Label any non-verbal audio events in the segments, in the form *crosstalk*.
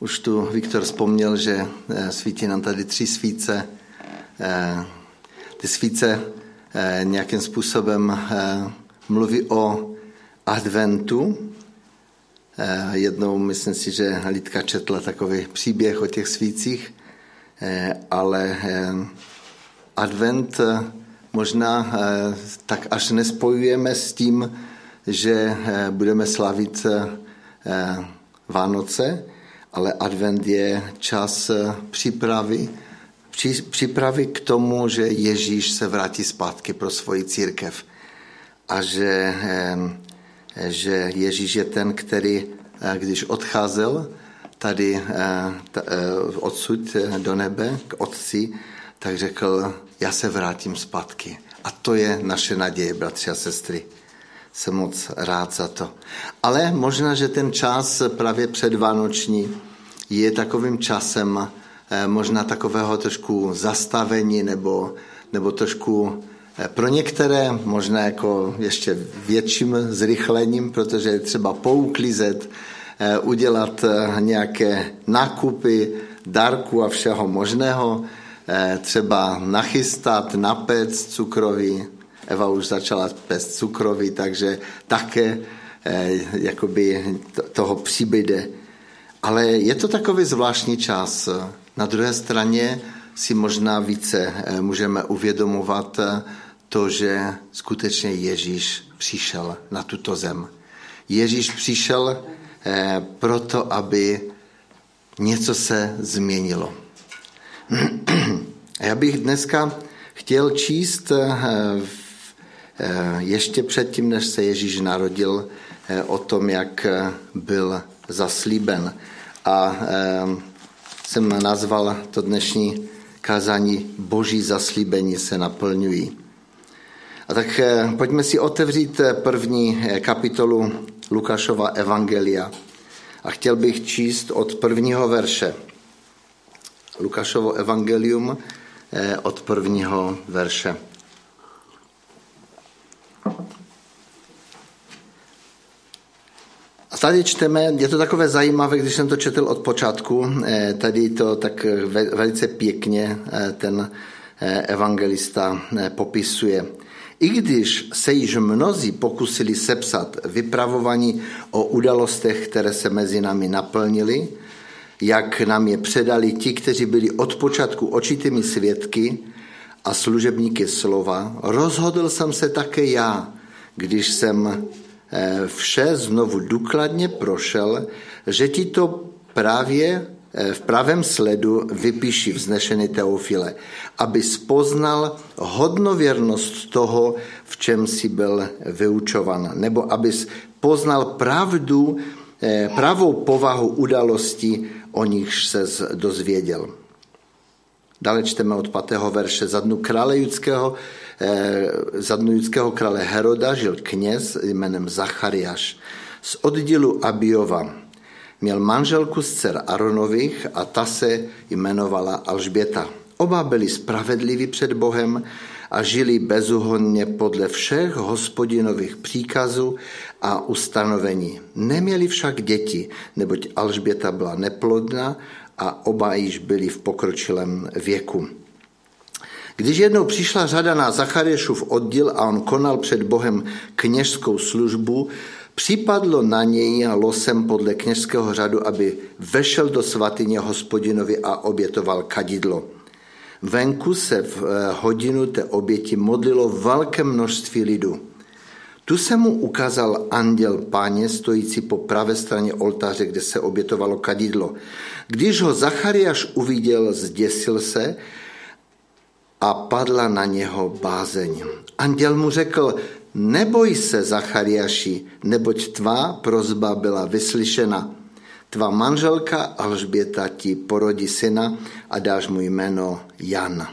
Už tu Viktor vzpomněl, že eh, svítí nám tady tři svíce. Eh, ty svíce eh, nějakým způsobem mluví o adventu. Jednou myslím si, že Lidka četla takový příběh o těch svících, ale advent možná tak až nespojujeme s tím, že budeme slavit Vánoce, ale advent je čas eh, přípravy, přípravy k tomu, že Ježíš se vrátí zpátky pro svoji církev a že, že Ježíš je ten, který, eh, když odcházel tady eh, odsud do nebe k Otci, tak řekl, já se vrátím zpátky. A to je naše naděje, bratři a sestry. Jsem moc rád za to. Ale možná, že ten čas právě předvánoční je takovým časem eh, možná takového trošku zastavení nebo, nebo trošku eh, pro některé možná jako ještě větším zrychlením, protože je třeba pouklizet, eh, udělat nějaké nákupy, dárku a všeho možného, třeba nachystat, napec cukroví, Eva už začala pést cukroví, takže také eh, jakoby toho přibyde. Ale je to takový zvláštní čas. Na druhé straně si možná více eh, můžeme uvědomovat eh, to, že skutečně Ježíš přišel na tuto zem. Ježíš přišel proto, aby něco se změnilo. *clears throat* Já bych dneska chtěl číst Eh, ještě předtím, než se Ježíš narodil, eh, o tom, jak eh, byl zaslíben. A jsem nazval to dnešní kázání Boží zaslíbení se naplňují. A tak pojďme si otevřít první kapitolu Lukášova Evangelia. A chtěl bych číst od prvního verše. Lukášovo Evangelium od prvního verše. Tady čteme, je to takové zajímavé, když jsem to četl od počátku, eh, tady to tak velice pěkně eh, ten eh, evangelista popisuje. I když se již mnozí pokusili sepsat vypravování o udalostech, které se mezi námi naplnili, jak nám je předali ti, kteří byli od počátku očitými svědky a služebníky slova, rozhodl jsem se také já, když jsem Eh, vše znovu důkladně prošel, že ti to právě eh, v pravém sledu vypíši vznešený Teofile, aby spoznal hodnověrnost toho, v čem si byl vyučovan, nebo aby poznal pravdu, eh, pravou povahu udalostí, o nichž se dozvěděl. Dále čteme od patého verše. Za dnu krále judského Eh, za dnu judského krále Heroda žil kněz jménem Zachariáš z oddílu Abiova. Měl manželku z dcer Aronových a ta se jmenovala Alžběta. Oba byli spravedliví před Bohem a žili bezuhonně podle všech hospodinových příkazů a ustanovení. Neměli však děti, neboť Alžběta byla neplodná a oba již byli v pokročilém věku. Když jednou přišla řada na Zachariešův oddíl a on konal před Bohem kněžskou službu, připadlo na něj losem podle kněžského řadu, aby vešel do svatyně hospodinovi a obětoval kadidlo. Venku se v eh, hodinu té oběti modlilo velké množství lidu. Tu se mu ukázal anděl páně stojící po pravé straně oltáře, kde se obětovalo kadidlo. Když ho Zachariáš uviděl, zděsil se a padla na něho bázeň. Anděl mu řekl, neboj se, Zachariaši, neboť tvá prozba byla vyslyšena. Tvá manželka Alžběta ti porodí syna a dáš mu jméno Jan.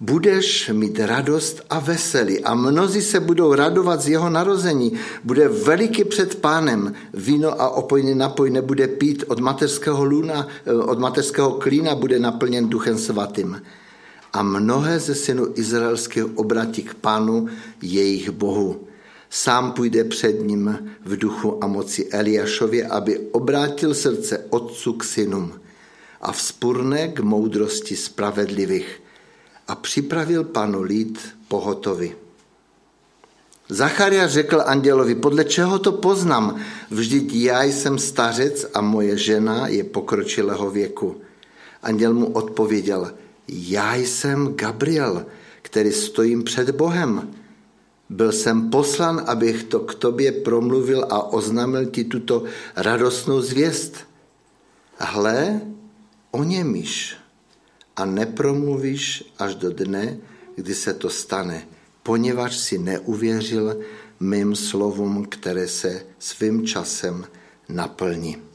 Budeš mít radost a veselí a mnozí se budou radovat z jeho narození. Bude veliký před pánem, víno a opojný napoj nebude pít od mateřského, luna, od mateřského klína bude naplněn duchem svatým a mnohé ze synů izraelského obratí k pánu jejich bohu. Sám půjde před ním v duchu a moci Eliášově, aby obrátil srdce otcu k synům a vzpurne k moudrosti spravedlivých a připravil panu lid pohotovi. Zacharia řekl andělovi, podle čeho to poznám? Vždyť já jsem stařec a moje žena je pokročilého věku. Anděl mu odpověděl, já jsem Gabriel, který stojím před Bohem. Byl jsem poslan, abych to k tobě promluvil a oznámil ti tuto radostnou zvěst. Hle, o němíš a nepromluvíš až do dne, kdy se to stane, poněvadž si neuvěřil mým slovům, které se svým časem naplní.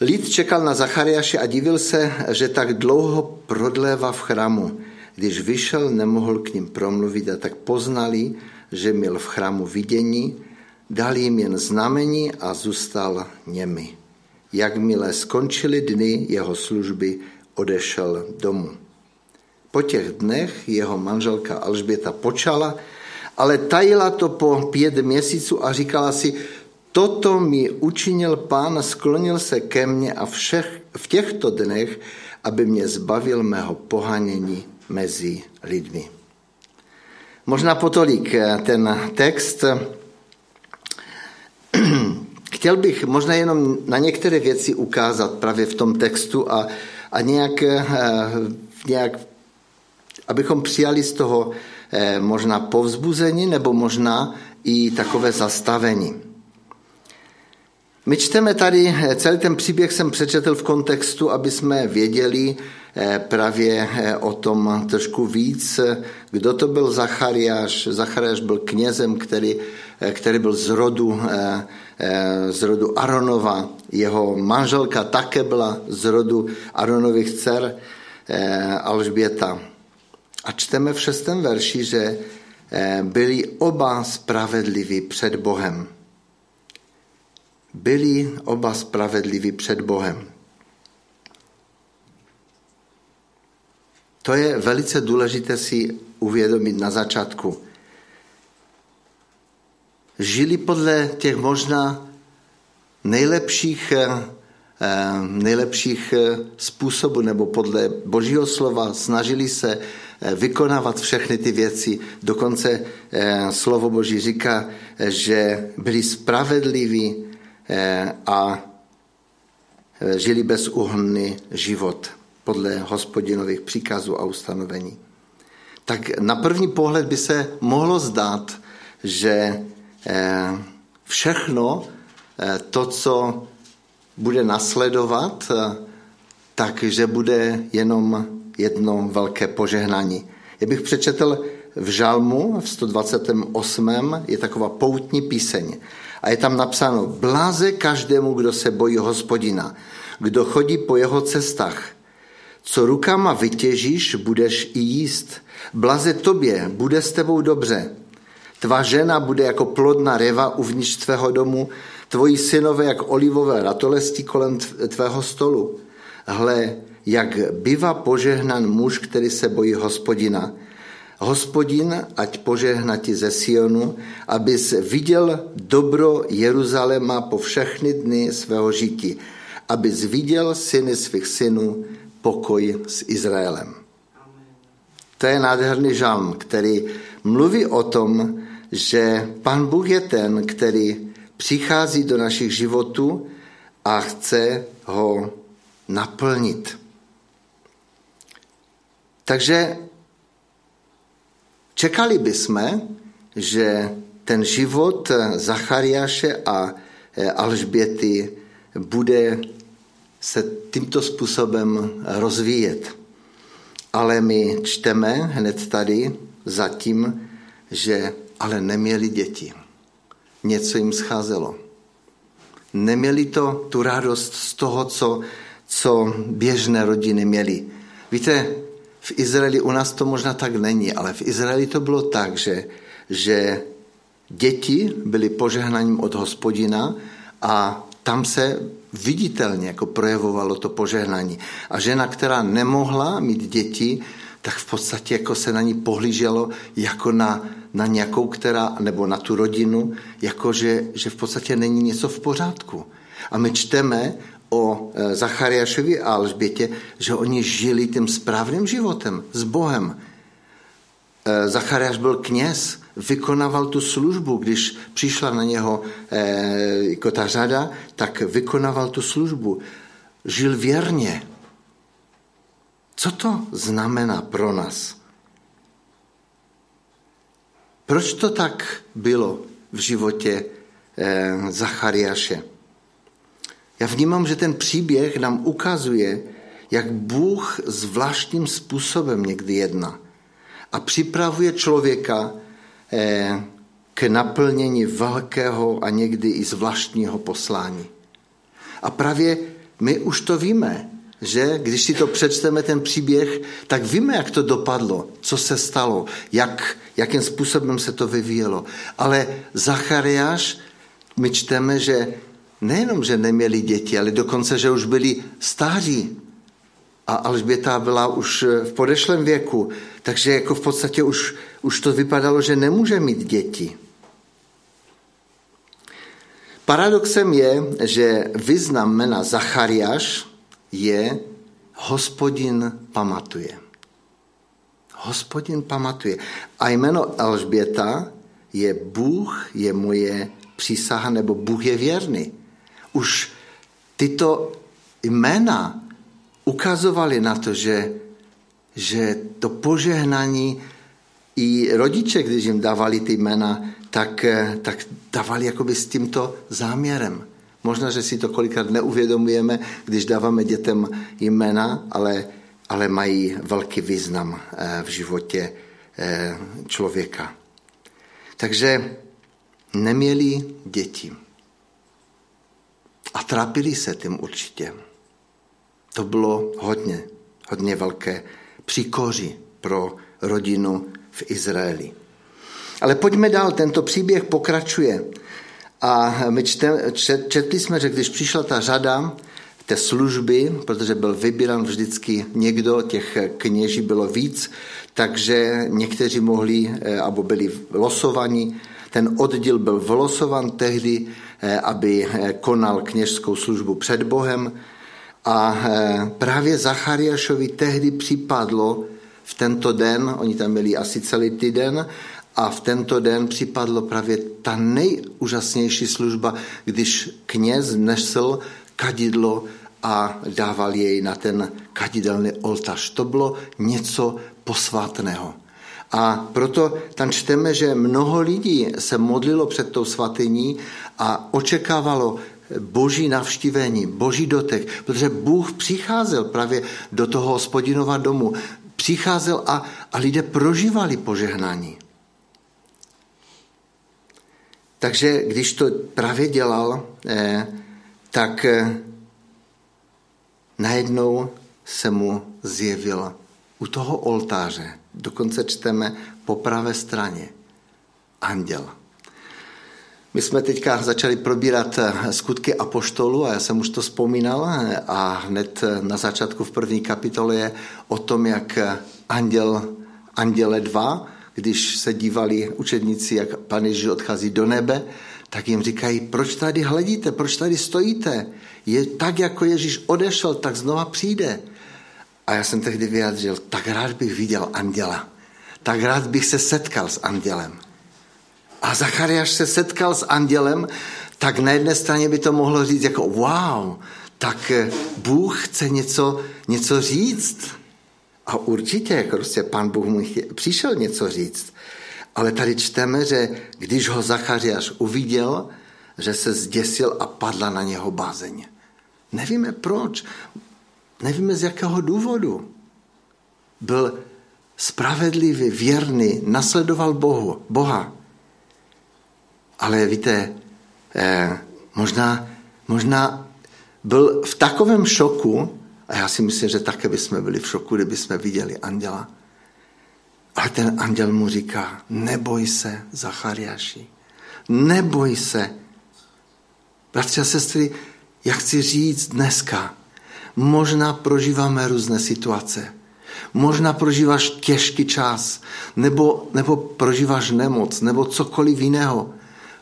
Lid čekal na Zachariáše a divil se, že tak dlouho prodlévá v chrámu. Když vyšel, nemohl k ním promluvit a tak poznali, že měl v chrámu vidění, dal jim jen znamení a zůstal němi. Jakmile skončily dny jeho služby, odešel domů. Po těch dnech jeho manželka Alžběta počala, ale tajila to po pět měsíců a říkala si, toto mi učinil pán, sklonil se ke mně a všech, v těchto dnech, aby mě zbavil mého pohanění mezi lidmi. Možná potolik eh, ten text. *clears throat* Chtěl bych možná jenom na některé věci ukázat právě v tom textu a, a nějak, eh, nějak, abychom přijali z toho eh, možná povzbuzení nebo možná i takové zastavení. My čteme tady, eh, celý ten příběh jsem přečetl v kontextu, aby jsme věděli právě o tom trošku víc, kdo to byl Zachariáš. Zachariáš byl knězem, který, který byl z rodu Eh, z rodu Aronova. Jeho manželka také byla z rodu Aronových dcer eh, Alžběta. A čteme v šestém verši, že eh, byli oba spravedliví před Bohem. Byli oba spravedliví před Bohem. To je velice důležité si uvědomit na začátku žili podle těch možná nejlepších, eh, eh, nejlepších eh, způsobů nebo podle božího slova snažili se vykonávat všechny ty věci. Dokonce slovo boží říká, že byli spravedliví a žili bezúhonný život podle hospodinových příkazů a ustanovení. Tak na první pohled by se mohlo zdát, že Eh, všechno eh, to, co bude nasledovat, eh, takže bude jenom jedno velké požehnání. Já bych přečetl v Žalmu v 128. je taková poutní píseň. A je tam napsáno, bláze každému, kdo se bojí hospodina, kdo chodí po jeho cestách. Co rukama vytěžíš, budeš i jíst. Blaze tobě, bude s tebou dobře. Tvá žena bude jako plodná reva uvnitř tvého domu, tvoji synové jak olivové ratolesti kolem tvého stolu. Hle, jak bývá požehnan muž, který se bojí hospodina. Hospodin, ať požehna ti ze Sionu, abys viděl dobro Jeruzaléma po všechny dny svého žití, abys viděl syny svých synů, pokoj s Izraelem. To je nádherný žalm, který mluví o tom, že Pan Bůh je ten, který přichází do našich životů a chce ho naplnit. Takže čekali bychom, že ten život Zachariáše a Alžběty bude se tímto způsobem rozvíjet. Ale my čteme hned tady zatím, že ale neměli děti. Něco jim scházelo. Neměli to tu radost z toho, co, co běžné rodiny měly. Víte, v Izraeli u nás to možná tak není, ale v Izraeli to bylo tak, že, že děti byly požehnaním od hospodina a tam se viditelně jako projevovalo to požehnání. A žena, která nemohla mít děti, tak v podstatě jako se na ní pohlíželo jako na na nějakou, která, nebo na tu rodinu, jako že, že v podstatě není něco v pořádku. A my čteme o e, Zachariášovi a Alžbětě, že oni žili tím správným životem s Bohem. E, Zachariáš byl kněz, vykonával tu službu, když přišla na něho e, jako ta řada, tak vykonával tu službu. Žil věrně. Co to znamená pro nás? Proč to tak bylo v životě Zachariáše? Já vnímám, že ten příběh nám ukazuje, jak Bůh zvláštním způsobem někdy jedná a připravuje člověka eh, k naplnění velkého a někdy i zvláštního poslání. A právě my už to víme, že když si to přečteme, ten příběh, tak víme, jak to dopadlo, co se stalo, jak, jakým způsobem se to vyvíjelo. Ale Zachariáš, my čteme, že nejenom, že neměli děti, ale dokonce, že už byli stáří. A Alžběta byla už v podešlém věku, takže jako v podstatě už, už to vypadalo, že nemůže mít děti. Paradoxem je, že význam jména Zachariáš je hospodin pamatuje. Hospodin pamatuje. A jméno Alžběta je Bůh je moje přísaha, nebo Bůh je věrný už tyto jména ukazovaly na to, že, že to požehnání i rodiče, když jim dávali ty jména, tak, tak dávali jakoby s tímto záměrem. Možná, že si to kolikrát neuvědomujeme, když dáváme dětem jména, ale, ale mají velký význam eh, v životě eh, člověka. Takže neměli děti. A trápili se tím určitě. To bylo hodně, hodně velké příkoří pro rodinu v Izraeli. Ale pojďme dál, tento příběh pokračuje. A my čte, čet, četli jsme, že když přišla ta řada té služby, protože byl vybíran vždycky někdo, těch kněží bylo víc, takže někteří mohli, eh, abo byli losovaní, ten oddíl byl vlosovan tehdy Eh, aby eh, konal kněžskou službu před Bohem. A eh, právě Zachariášovi tehdy připadlo v tento den, oni tam měli asi celý týden, a v tento den připadlo právě ta nejúžasnější služba, když kněz nesl kadidlo a dával jej na ten kadidelný oltář. To bylo něco posvátného. A proto tam čteme, že mnoho lidí se modlilo před tou svatyní a očekávalo boží navštívení, boží dotek, protože Bůh přicházel právě do toho hospodinova domu. Přicházel a, a lidé prožívali požehnání. Takže když to právě dělal, eh, tak eh, najednou se mu zjevil u toho oltáře dokonce čteme po pravé straně anděl. My jsme teďka začali probírat eh, skutky apoštolu a já jsem už to vzpomínal eh, a hned eh, na začátku v první kapitole je o tom, jak anděl, anděle dva, když se dívali učedníci, jak pan Ježíš odchází do nebe, tak jim říkají, proč tady hledíte, proč tady stojíte? Je tak, jako Ježíš odešel, tak znova přijde. A já jsem tehdy vyjádřil, tak rád bych viděl anděla. Tak rád bych se setkal s andělem. A Zachariáš se setkal s andělem, tak na jedné straně by to mohlo říct jako wow, tak eh, Bůh chce něco, něco říct. A určitě, jako prostě pan Bůh mu přišel něco říct. Ale tady čteme, že když ho Zachariáš uviděl, že se zděsil a padla na něho bázeň. Nevíme proč. Nevíme z jakého důvodu. Byl spravedlivý, věrný, nasledoval Bohu, Boha. Ale víte, eh, možná, možná byl v takovém šoku, a já si myslím, že také bychom byli v šoku, kdyby jsme viděli anděla. Ale ten anděl mu říká, neboj se, Zachariáši, neboj se. Bratři a sestry, já chci říct dneska, Možná prožíváme různé situace. Možná prožíváš těžký čas, nebo, nebo prožíváš nemoc, nebo cokoliv jiného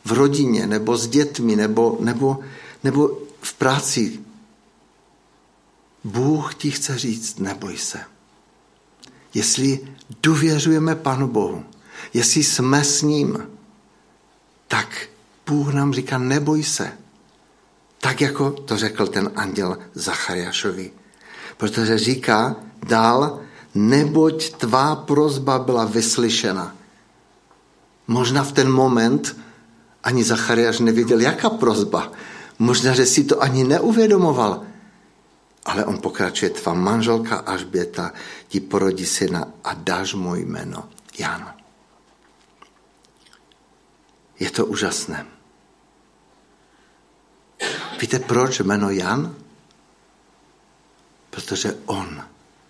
v rodině, nebo s dětmi, nebo, nebo, nebo v práci. Bůh ti chce říct, neboj se. Jestli důvěřujeme Panu Bohu, jestli jsme s ním, tak Bůh nám říká, neboj se. Tak jako to řekl ten anděl Zachariášovi. Protože říká dál, neboť tvá prozba byla vyslyšena. Možná v ten moment ani Zachariáš nevěděl, jaká prozba. Možná, že si to ani neuvědomoval. Ale on pokračuje, tvá manželka Ažběta ti porodí syna a dáš mu jméno Jan. Je to úžasné. Víte, proč jméno Jan? Protože on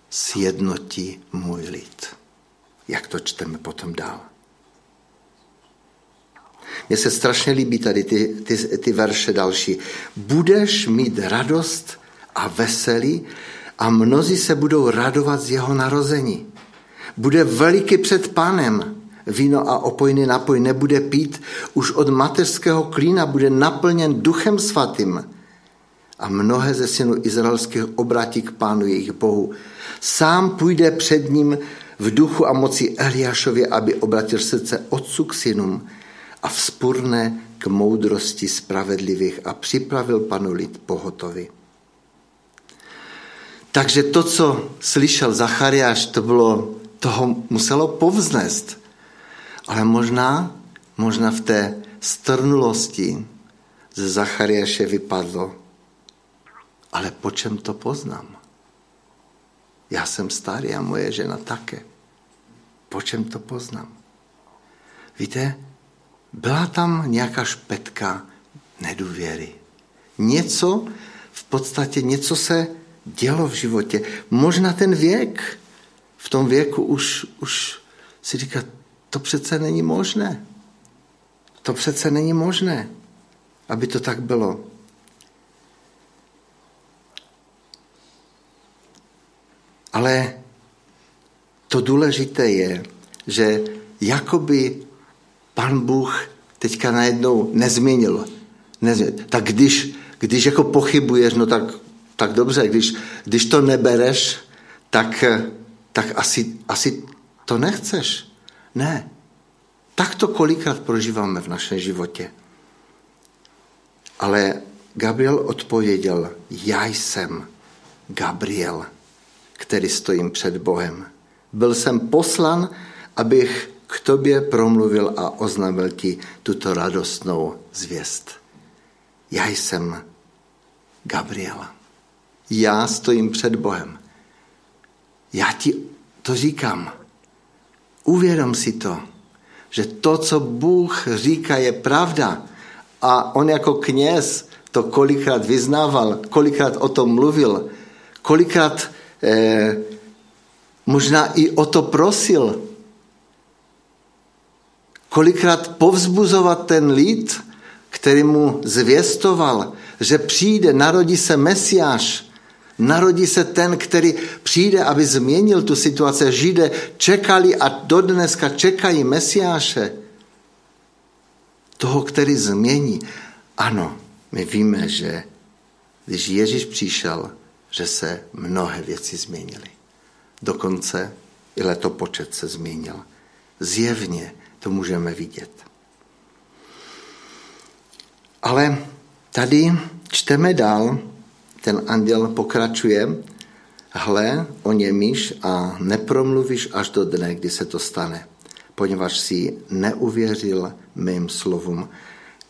sjednotí můj lid. Jak to čteme potom dál. Mně se strašně líbí tady ty, ty, ty verše další. Budeš mít radost a veselí a mnozí se budou radovat z jeho narození. Bude veliký před pánem. Víno a opojný napoj nebude pít, už od mateřského klína bude naplněn duchem svatým. A mnohé ze synů izraelských obrátí k pánu jejich bohu. Sám půjde před ním v duchu a moci Eliášově, aby obratil srdce otců k synům a vzpurné k moudrosti spravedlivých a připravil panu lid pohotovy. Takže to, co slyšel Zachariáš, to bylo, toho muselo povznést. Ale možná, možná v té strnulosti ze Zachariáše vypadlo. Ale po čem to poznám? Já jsem starý a moje žena také. Po čem to poznám? Víte, byla tam nějaká špetka nedůvěry. Něco, v podstatě něco se dělo v životě. Možná ten věk, v tom věku už, už si říká, to přece není možné. To přece není možné, aby to tak bylo. Ale to důležité je, že jakoby pan Bůh teďka najednou nezměnil. nezměnil. Tak když, když jako pochybuješ, no tak, tak dobře, když, když to nebereš, tak, tak asi, asi to nechceš. Ne. Tak to kolikrát prožíváme v našem životě. Ale Gabriel odpověděl, já jsem Gabriel, který stojím před Bohem. Byl jsem poslan, abych k tobě promluvil a oznámil ti tuto radostnou zvěst. Já jsem Gabriela. Já stojím před Bohem. Já ti to říkám. Uvědom si to, že to, co Bůh říká, je pravda. A on jako kněz to kolikrát vyznával, kolikrát o tom mluvil, kolikrát eh, možná i o to prosil. Kolikrát povzbuzovat ten lid, který mu zvěstoval, že přijde, narodí se Mesiáš, Narodí se ten, který přijde, aby změnil tu situaci. Židé čekali a dodneska čekají Mesiáše. Toho, který změní. Ano, my víme, že když Ježíš přišel, že se mnohé věci změnily. Dokonce i letopočet se změnil. Zjevně to můžeme vidět. Ale tady čteme dál, ten anděl pokračuje, hle, o němíš a nepromluvíš až do dne, kdy se to stane, poněvadž si neuvěřil mým slovům,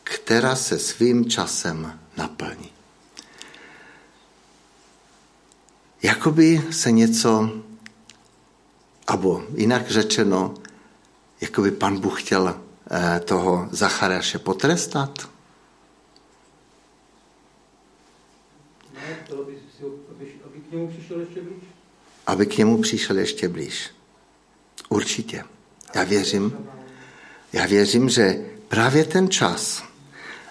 která se svým časem naplní. Jakoby se něco, abo jinak řečeno, jakoby pan Bůh chtěl eh, toho Zachariáše potrestat, němu přišel ještě blíž? Aby k němu přišel ještě blíž. Určitě. Já věřím, já věřím, že právě ten čas,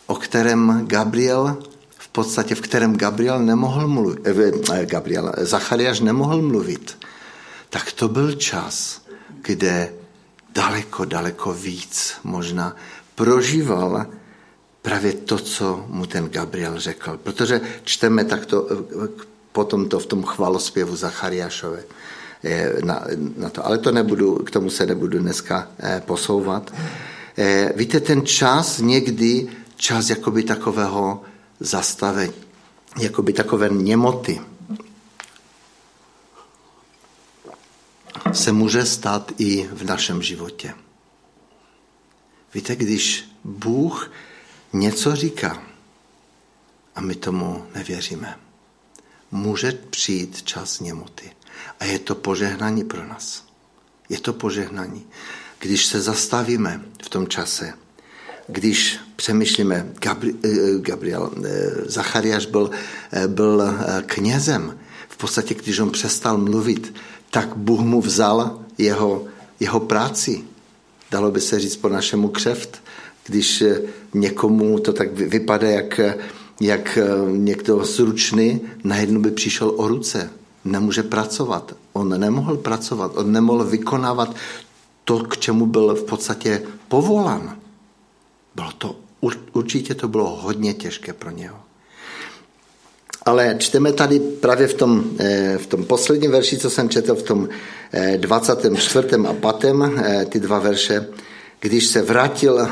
o kterém Gabriel, v podstatě v kterém Gabriel nemohl mluvit, eh, eh Gabriel, Zachariáš nemohl mluvit, tak to byl čas, kde daleko, daleko víc možná prožíval právě to, co mu ten Gabriel řekl. Protože čteme takto potom to v tom chvalospěvu Zachariášové. Na, na to. Ale to nebudu, k tomu se nebudu dneska eh, posouvat. Eh, víte, ten čas někdy, čas jakoby takového zastavení, jakoby takové němoty, se může stát i v našem životě. Víte, když Bůh něco říká a my tomu nevěříme, může přijít čas němoty. A je to požehnání pro nás. Je to požehnání. Když se zastavíme v tom čase, když přemýšlíme, Gabri, eh, Gabriel, eh, Zachariáš byl, eh, byl knězem, v podstatě, když on přestal mluvit, tak Bůh mu vzal jeho, jeho práci. Dalo by se říct po našemu křeft, když někomu to tak vypadá, jak, jak někdo zručný, najednou by přišel o ruce. Nemůže pracovat. On nemohl pracovat, on nemohl vykonávat to, k čemu byl v podstatě povolan. Bylo to, určitě to bylo hodně těžké pro něho. Ale čteme tady právě v tom, eh, v tom posledním verši, co jsem četl, v tom 24. Eh, a 5. Eh, ty dva verše, když se vrátil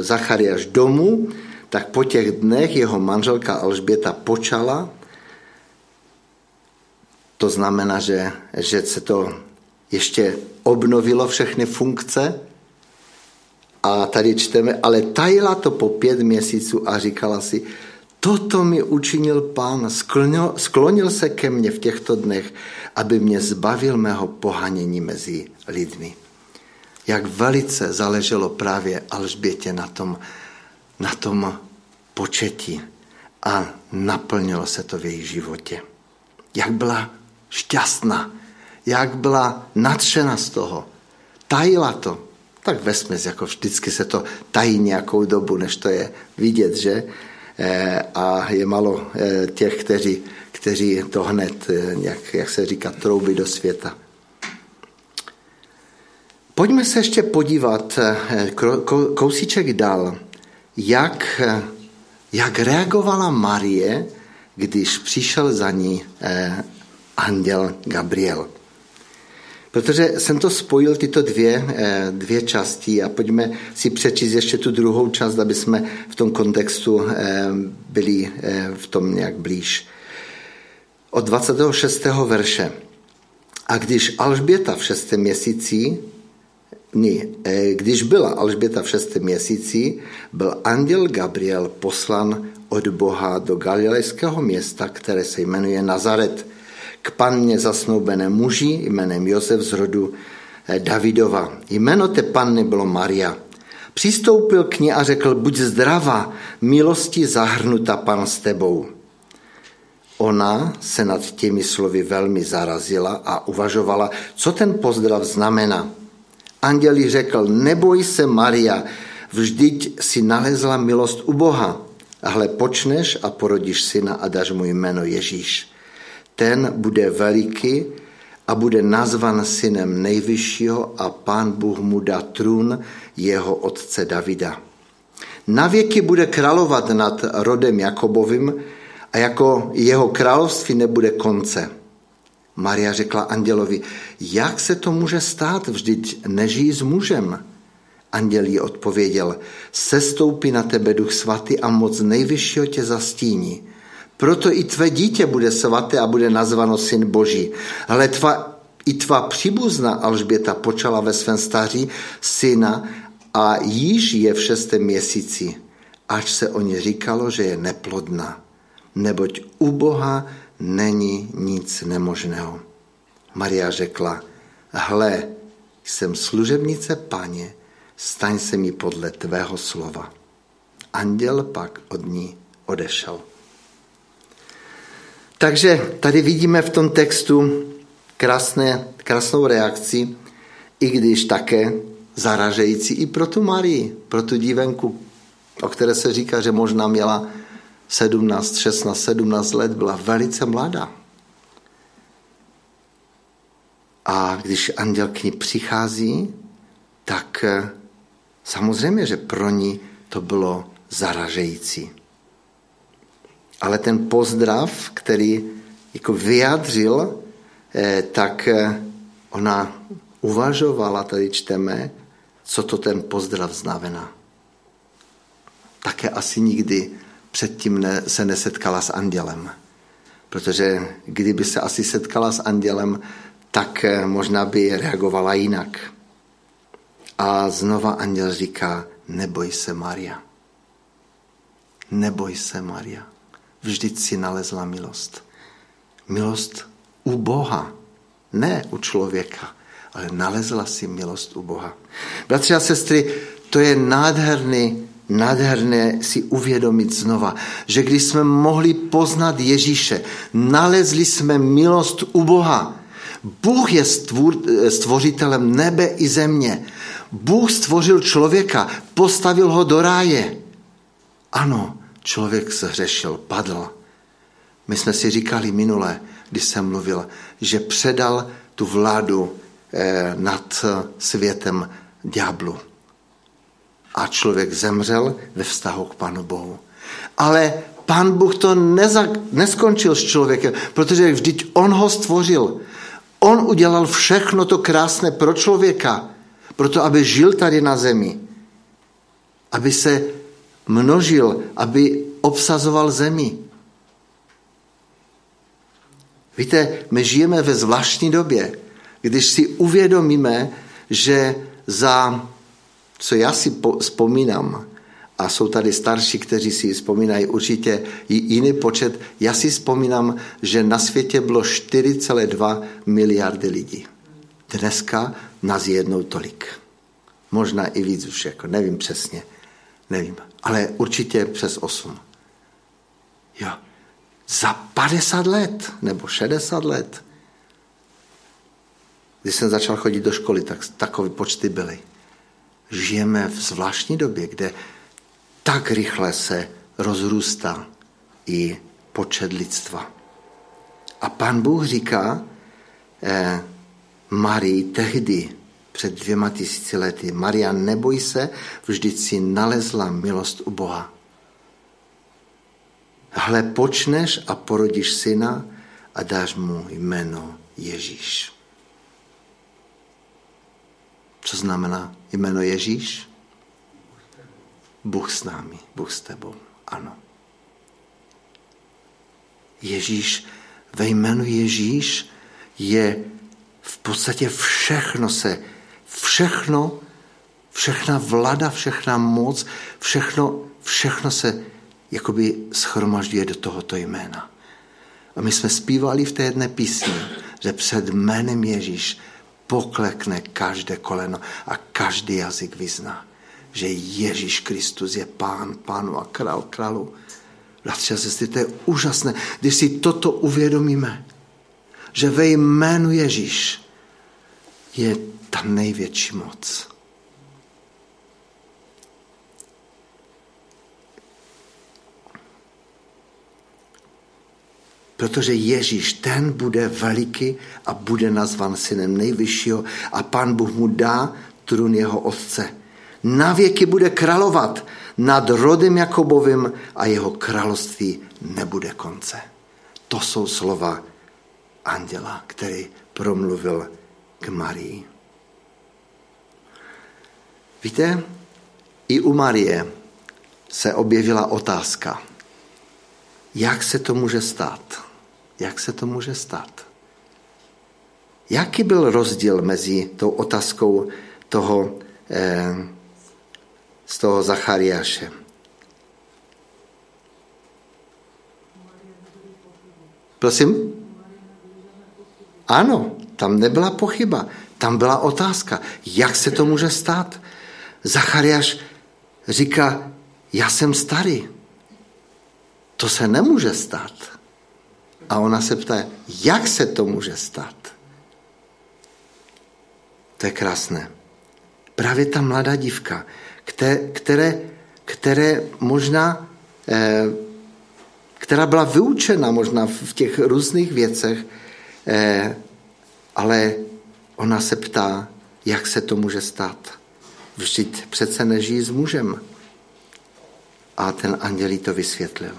Zachariáš domů, tak po těch dnech jeho manželka Alžběta počala. To znamená, že, že se to ještě obnovilo všechny funkce. A tady čteme, ale tajila to po pět měsíců a říkala si, Toto mi učinil pán, sklonil, sklonil se ke mně v těchto dnech, aby mě zbavil mého pohanění mezi lidmi. Jak velice záleželo právě Alžbětě na tom, na tom početí a naplnilo se to v jejich životě. Jak byla šťastná, jak byla nadšena z toho, tajila to. Tak vesměs, jako vždycky se to tají nějakou dobu, než to je vidět, že? Eh, a je malo eh, těch, kteří, kteří to hned, eh, jak, jak se říká, trouby do světa. Pojďme se ještě podívat kousíček dál, jak, jak reagovala Marie, když přišel za ní anděl Gabriel. Protože jsem to spojil, tyto dvě, eh, dvě části a pojďme si přečíst ještě tu druhou část, aby jsme v tom kontextu eh, byli eh, v tom nějak blíž. Od 26. verše. A když Alžběta v šestém měsíci, ne, když byla Alžběta v šestém měsíci, byl anděl Gabriel poslan od Boha do galilejského města, které se jmenuje Nazaret – k panně zasnoubené muži jménem Josef z rodu eh, Davidova. Jméno té panny bylo Maria. Přistoupil k ní a řekl, buď zdravá, milosti zahrnuta pan s tebou. Ona se nad těmi slovy velmi zarazila a uvažovala, co ten pozdrav znamená. Anděl jí řekl, neboj se Maria, vždyť si nalezla milost u Boha. Ahle počneš a porodíš syna a dáš mu jméno Ježíš ten bude veliký a bude nazvan synem nejvyššího a pán Bůh mu dá trůn jeho otce Davida. Na věky bude královat nad rodem Jakobovým a jako jeho království nebude konce. Maria řekla andělovi, jak se to může stát, vždyť nežijí s mužem. Anděl jí odpověděl, sestoupí na tebe duch svatý a moc nejvyššího tě zastíní. Proto i tvé dítě bude svaté a bude nazvano syn Boží. Ale tva, i tvá příbuzna Alžběta počala ve svém staří syna a již je v šestém měsíci, až se o ní říkalo, že je neplodná. Neboť u Boha není nic nemožného. Maria řekla, hle, jsem služebnice paně, staň se mi podle tvého slova. Anděl pak od ní odešel. Takže tady vidíme v tom textu krásné, krásnou reakci, i když také zaražející i pro tu Marii, pro tu dívenku, o které se říká, že možná měla 17, 16, 17 let, byla velice mladá. A když anděl k ní přichází, tak eh, samozřejmě, že pro ní to bylo zaražející. Ale ten pozdrav, který jako vyjadřil, eh, tak eh, ona uvažovala, tady čteme, co to ten pozdrav znamená. Také asi nikdy předtím ne, se nesetkala s andělem. Protože kdyby se asi setkala s andělem, tak eh, možná by reagovala jinak. A znova anděl říká, neboj se Maria. Neboj se Maria. Vždyť si nalezla milost. Milost u Boha, ne u člověka, ale nalezla si milost u Boha. Bratři a sestry, to je nádherný, nádherné si uvědomit znova, že když jsme mohli poznat Ježíše, nalezli jsme milost u Boha. Bůh je stvůr, stvořitelem nebe i země. Bůh stvořil člověka, postavil ho do ráje. Ano, člověk zhřešil, padl. My jsme si říkali minule, když jsem mluvil, že předal tu vládu eh, nad světem ďáblu. A člověk zemřel ve vztahu k Panu Bohu. Ale Pán Bůh to neza, neskončil s člověkem, protože vždyť On ho stvořil. On udělal všechno to krásné pro člověka, proto aby žil tady na zemi. Aby se množil, aby obsazoval zemi. Víte, my žijeme ve zvláštní době, když si uvědomíme, že za, co já si vzpomínám, a jsou tady starší, kteří si vzpomínají určitě jiný počet. Já si vzpomínám, že na světě bylo 4,2 miliardy lidí. Dneska nás je jednou tolik. Možná i víc už, jako nevím přesně. Nevím, ale určitě přes 8. Jo. Za 50 let nebo 60 let, když jsem začal chodit do školy, tak takové počty byly. Žijeme v zvláštní době, kde tak rychle se rozrůstá i počet lidstva. A pan Bůh říká eh, Marii tehdy, před dvěma tisíci lety, Maria, neboj se, vždyť si nalezla milost u Boha. Hle, počneš a porodíš syna a dáš mu jméno Ježíš. Co znamená jméno Ježíš? Bůh s námi, Bůh s tebou. Ano. Ježíš, ve jménu Ježíš je v podstatě všechno se, všechno, všechna vlada, všechna moc, všechno, všechno se jakoby schromažďuje do tohoto jména. A my jsme zpívali v té jedné písni, že před jménem Ježíš poklekne každé koleno a každý jazyk vyzná že Ježíš Kristus je pán, pánu a král králu. Bratři a sestry, to je úžasné, když si toto uvědomíme, že ve jménu Ježíš je ta největší moc. Protože Ježíš, ten bude veliký a bude nazvan synem nejvyššího a pan Bůh mu dá trůn jeho otce na věky bude královat nad rodem Jakobovým a jeho království nebude konce. To jsou slova anděla, který promluvil k Marii. Víte, i u Marie se objevila otázka, jak se to může stát? Jak se to může stát? Jaký byl rozdíl mezi tou otázkou toho eh, z toho Zachariáše. Prosím? Ano, tam nebyla pochyba. Tam byla otázka, jak se to může stát. Zachariáš říká, já jsem starý. To se nemůže stát. A ona se ptá, jak se to může stát? To je krásné. Právě ta mladá dívka, které, které možná, eh, která byla vyučena možná v těch různých věcech, eh, ale ona se ptá, jak se to může stát. Vždyť přece nežijí s mužem. A ten anděl to vysvětlil.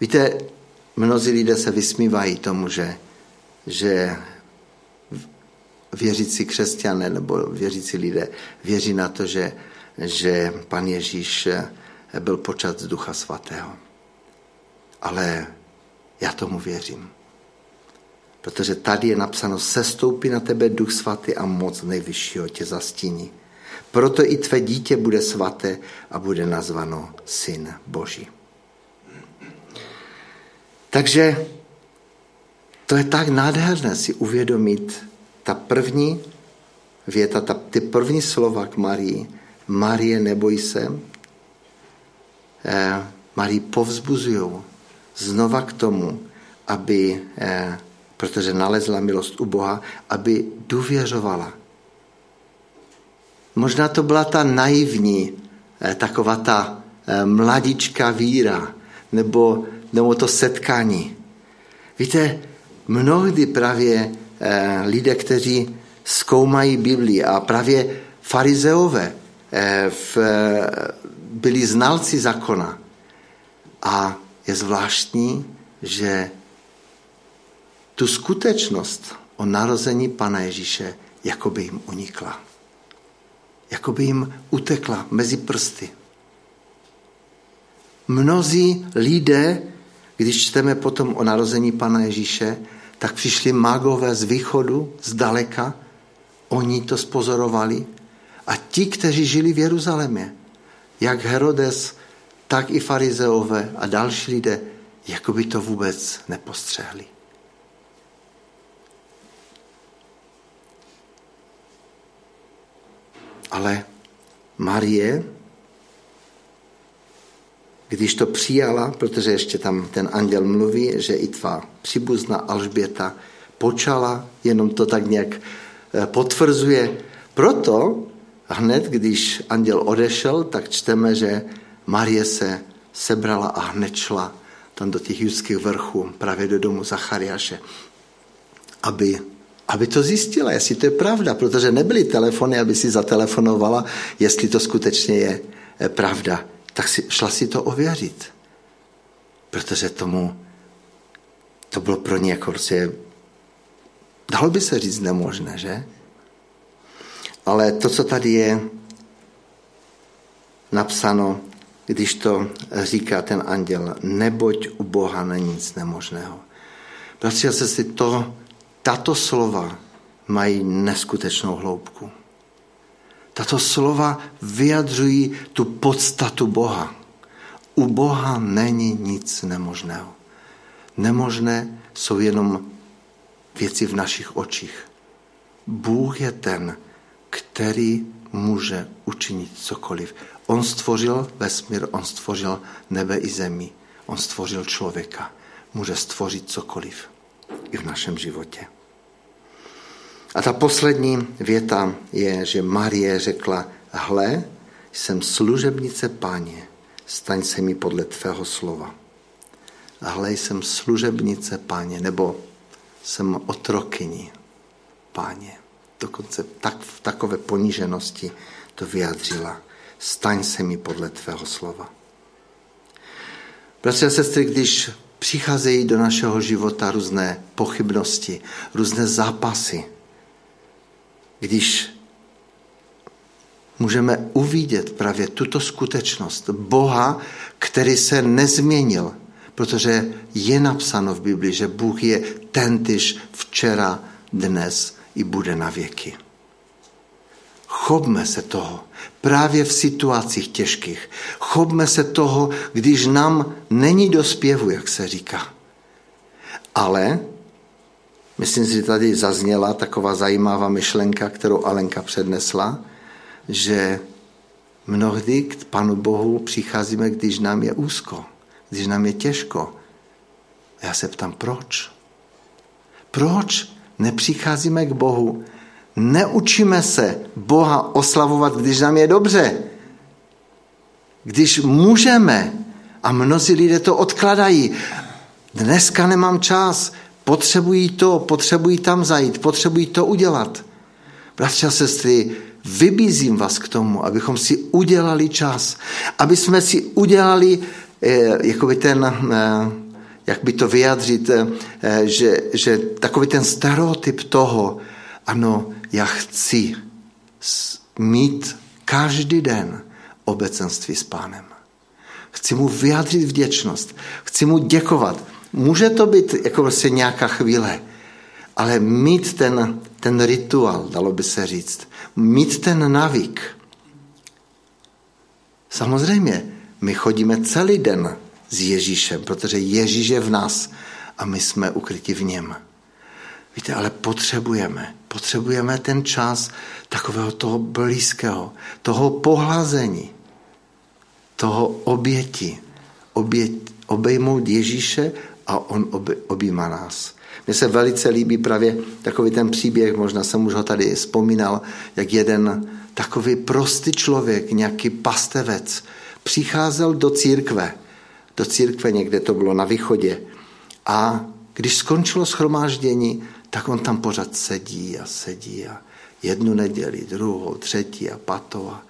Víte, mnozí lidé se vysmívají tomu, že, že věřící křesťané nebo věřící lidé věří na to, že, že pan Ježíš byl počat z Ducha Svatého. Ale já tomu věřím. Protože tady je napsáno, sestoupí na tebe Duch Svatý a moc nejvyššího tě zastíní. Proto i tvé dítě bude svaté a bude nazvano Syn Boží. Takže to je tak nádherné si uvědomit ta první věta, ta, ty první slova k Marii. Marie, neboj se. Eh, Marii povzbuzují znova k tomu, aby, eh, protože nalezla milost u Boha, aby důvěřovala. Možná to byla ta naivní, eh, taková ta eh, mladička víra, nebo, nebo to setkání. Víte, mnohdy právě eh, lidé, kteří zkoumají Biblii a právě farizeové eh, eh, byli znalci zákona. A je zvláštní, že tu skutečnost o narození Pana Ježíše jako by jim unikla. Jako by jim utekla mezi prsty. Mnozí lidé, když čteme potom o narození Pana Ježíše, tak přišli magové z východu, z daleka, oni to spozorovali a ti, kteří žili v Jeruzalémě, jak Herodes, tak i farizeové a další lidé, jako by to vůbec nepostřehli. Ale Marie, když to přijala, protože ještě tam ten anděl mluví, že i tvá příbuzna Alžběta počala, jenom to tak nějak eh, potvrzuje. Proto hned, když anděl odešel, tak čteme, že Marie se sebrala a hned šla tam do těch judských vrchů, právě do domu Zachariáše, aby, aby to zjistila, jestli to je pravda, protože nebyly telefony, aby si zatelefonovala, jestli to skutečně je eh, pravda. Tak si, šla si to ověřit, protože tomu to bylo pro ně jako prostě, dalo by se říct nemožné, že? Ale to, co tady je napsáno, když to říká ten anděl, neboť u Boha není nic nemožného. Bratři a sestry, to, tato slova mají neskutečnou hloubku. Tato slova vyjadřují tu podstatu Boha. U Boha není nic nemožného. Nemožné jsou jenom věci v našich očích. Bůh je ten, který může učinit cokoliv. On stvořil vesmír, on stvořil nebe i zemi, on stvořil člověka. Může stvořit cokoliv i v našem životě. A ta poslední věta je, že Marie řekla, hle, jsem služebnice páně, staň se mi podle tvého slova. Hle, jsem služebnice páně, nebo jsem otrokyní páně. Dokonce tak, v takové poníženosti to vyjadřila staň se mi podle tvého slova. Bratři a sestry, když přicházejí do našeho života různé pochybnosti, různé zápasy, když můžeme uvidět právě tuto skutečnost Boha, který se nezměnil, protože je napsáno v Biblii, že Bůh je tentyž včera, dnes i bude na věky. Chopme se toho právě v situacích těžkých. Chopme se toho, když nám není do zpěvu, jak se říká. Ale myslím si, že tady zazněla taková zajímavá myšlenka, kterou Alenka přednesla, že mnohdy k Panu Bohu přicházíme, když nám je úzko, když nám je těžko. Já se ptám, proč? Proč nepřicházíme k Bohu, Neučíme se Boha oslavovat, když nám je dobře. Když můžeme, a mnozí lidé to odkladají, dneska nemám čas, potřebují to, potřebují tam zajít, potřebují to udělat. Bratři a sestry, vybízím vás k tomu, abychom si udělali čas, aby jsme si udělali eh, jakoby ten, eh, jak by to vyjadřit, eh, že, že takový ten stereotyp toho, ano, já chci mít každý den obecenství s pánem. Chci mu vyjádřit vděčnost, chci mu děkovat. Může to být jako vlastně nějaká chvíle, ale mít ten, ten rituál, dalo by se říct, mít ten navík. Samozřejmě, my chodíme celý den s Ježíšem, protože Ježíš je v nás a my jsme ukryti v něm. Víte, ale potřebujeme, potřebujeme ten čas takového toho blízkého, toho pohlazení, toho oběti, oběť, obejmout Ježíše a on objímá nás. Mně se velice líbí právě takový ten příběh, možná jsem už ho tady vzpomínal, jak jeden takový prostý člověk, nějaký pastevec, přicházel do církve, do církve někde to bylo na východě. A když skončilo schromáždění, tak on tam pořád sedí a sedí a jednu neděli, druhou, třetí a patou a,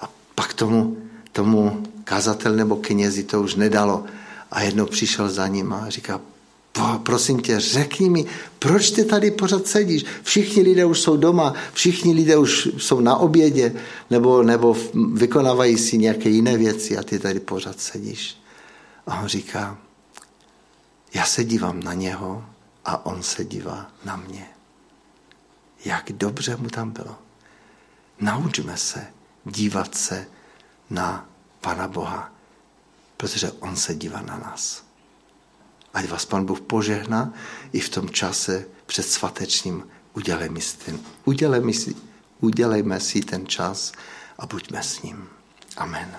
a pak tomu, tomu kazatel nebo knězi to už nedalo a jednou přišel za ním a říká, prosím tě, řekni mi, proč ty tady pořád sedíš? Všichni lidé už jsou doma, všichni lidé už jsou na obědě, nebo, nebo vykonávají si nějaké jiné věci a ty tady pořád sedíš. A on říká, já se dívám na něho a on se dívá na mě. Jak dobře mu tam bylo. Naučme se dívat se na Pana Boha, protože on se dívá na nás. Ať vás Pan Bůh požehná i v tom čase před svatečním. Udělejme si, ten, udělejme si, udělejme si ten čas a buďme s ním. Amen.